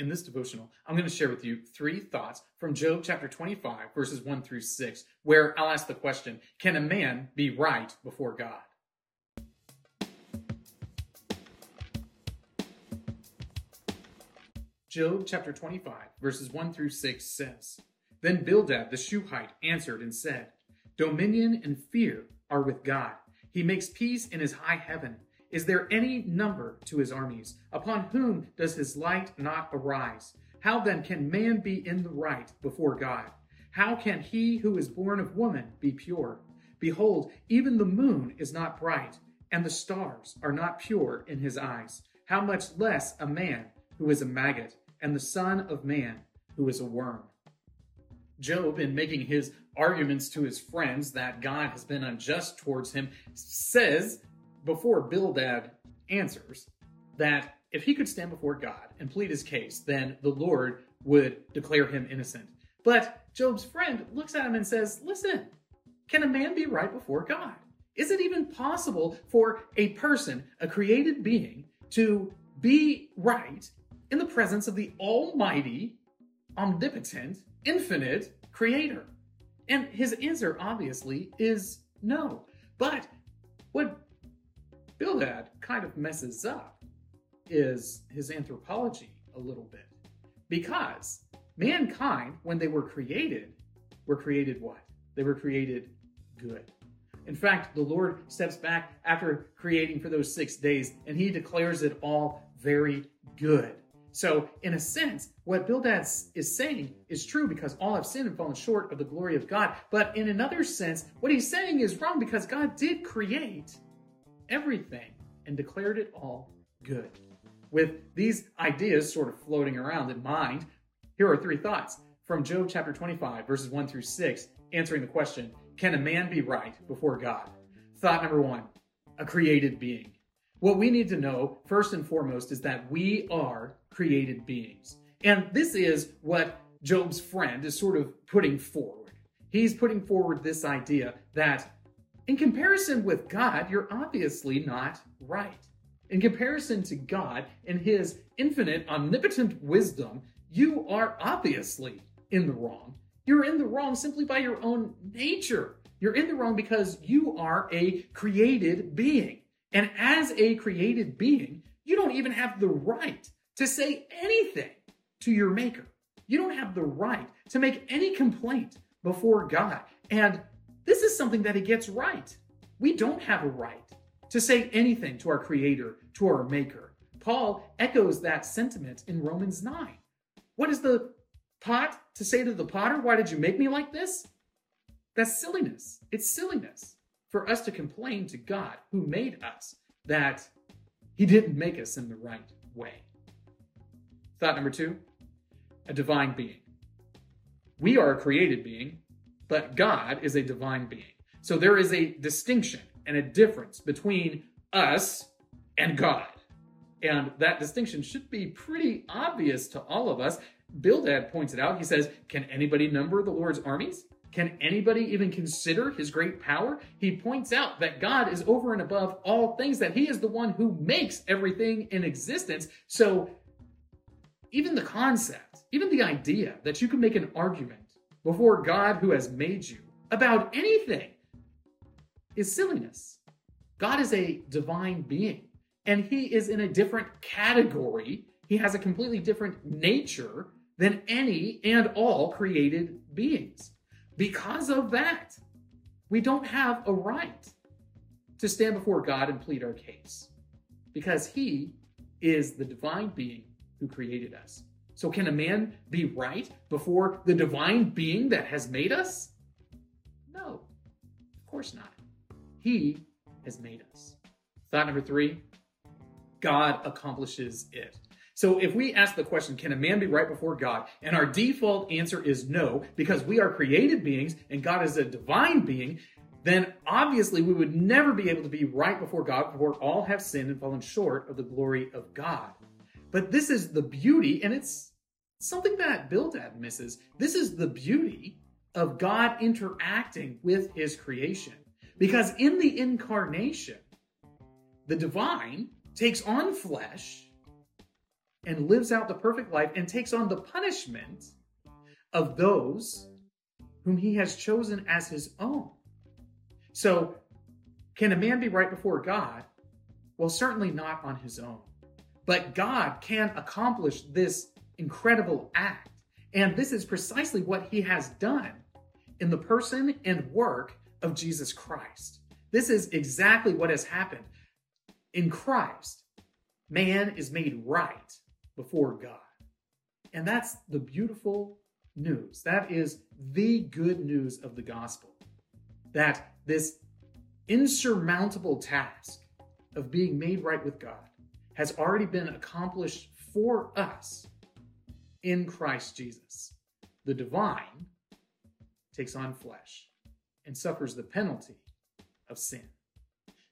In this devotional, I'm going to share with you three thoughts from Job chapter 25, verses 1 through 6, where I'll ask the question Can a man be right before God? Job chapter 25, verses 1 through 6 says Then Bildad the Shuhite answered and said, Dominion and fear are with God. He makes peace in his high heaven. Is there any number to his armies? Upon whom does his light not arise? How then can man be in the right before God? How can he who is born of woman be pure? Behold, even the moon is not bright, and the stars are not pure in his eyes. How much less a man who is a maggot, and the Son of Man who is a worm? Job, in making his arguments to his friends that God has been unjust towards him, says before Bildad answers that if he could stand before God and plead his case, then the Lord would declare him innocent. But Job's friend looks at him and says, Listen, can a man be right before God? Is it even possible for a person, a created being, to be right in the presence of the Almighty, omnipotent, infinite Creator? And his answer, obviously, is no. But Bildad kind of messes up is his anthropology a little bit. Because mankind, when they were created, were created what? They were created good. In fact, the Lord steps back after creating for those six days and he declares it all very good. So, in a sense, what Bildad is saying is true because all have sinned and fallen short of the glory of God. But in another sense, what he's saying is wrong because God did create everything and declared it all good. With these ideas sort of floating around in mind, here are three thoughts from Job chapter 25, verses 1 through 6, answering the question Can a man be right before God? Thought number one a created being. What we need to know, first and foremost, is that we are created beings. And this is what Job's friend is sort of putting forward. He's putting forward this idea that in comparison with God, you're obviously not right. In comparison to God and His infinite, omnipotent wisdom, you are obviously in the wrong. You're in the wrong simply by your own nature. You're in the wrong because you are a created being. And as a created being, you don't even have the right to say anything to your maker. You don't have the right to make any complaint before God. And this is something that he gets right. We don't have a right to say anything to our creator, to our maker. Paul echoes that sentiment in Romans 9. What is the pot to say to the potter? Why did you make me like this? That's silliness. It's silliness for us to complain to God who made us that he didn't make us in the right way. Thought number two a divine being. We are a created being, but God is a divine being. So there is a distinction and a difference between us and God. And that distinction should be pretty obvious to all of us. Bildad points it out. He says, Can anybody number the Lord's armies? Can anybody even consider his great power? He points out that God is over and above all things, that he is the one who makes everything in existence. So even the concept, even the idea that you can make an argument before God who has made you about anything is silliness. God is a divine being, and he is in a different category. He has a completely different nature than any and all created beings. Because of that, we don't have a right to stand before God and plead our case because he is the divine being who created us. So, can a man be right before the divine being that has made us? No, of course not. He has made us. Thought number three God accomplishes it. So if we ask the question, can a man be right before God? And our default answer is no, because we are created beings and God is a divine being, then obviously we would never be able to be right before God, for all have sinned and fallen short of the glory of God. But this is the beauty, and it's something that Bildad misses. This is the beauty of God interacting with his creation. Because in the incarnation, the divine takes on flesh and lives out the perfect life and takes on the punishment of those whom he has chosen as his own. So, can a man be right before God? Well, certainly not on his own. But God can accomplish this incredible act. And this is precisely what he has done in the person and work of Jesus Christ. This is exactly what has happened. In Christ, man is made right before God. And that's the beautiful news. That is the good news of the gospel. That this insurmountable task of being made right with God has already been accomplished for us in Christ Jesus. The divine takes on flesh and suffers the penalty of sin.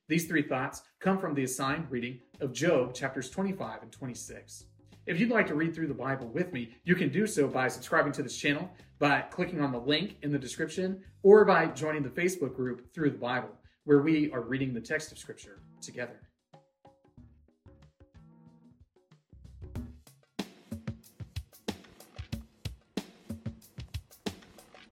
These three thoughts come from the assigned reading of Job chapters 25 and 26. If you'd like to read through the Bible with me, you can do so by subscribing to this channel, by clicking on the link in the description, or by joining the Facebook group Through the Bible, where we are reading the text of Scripture together.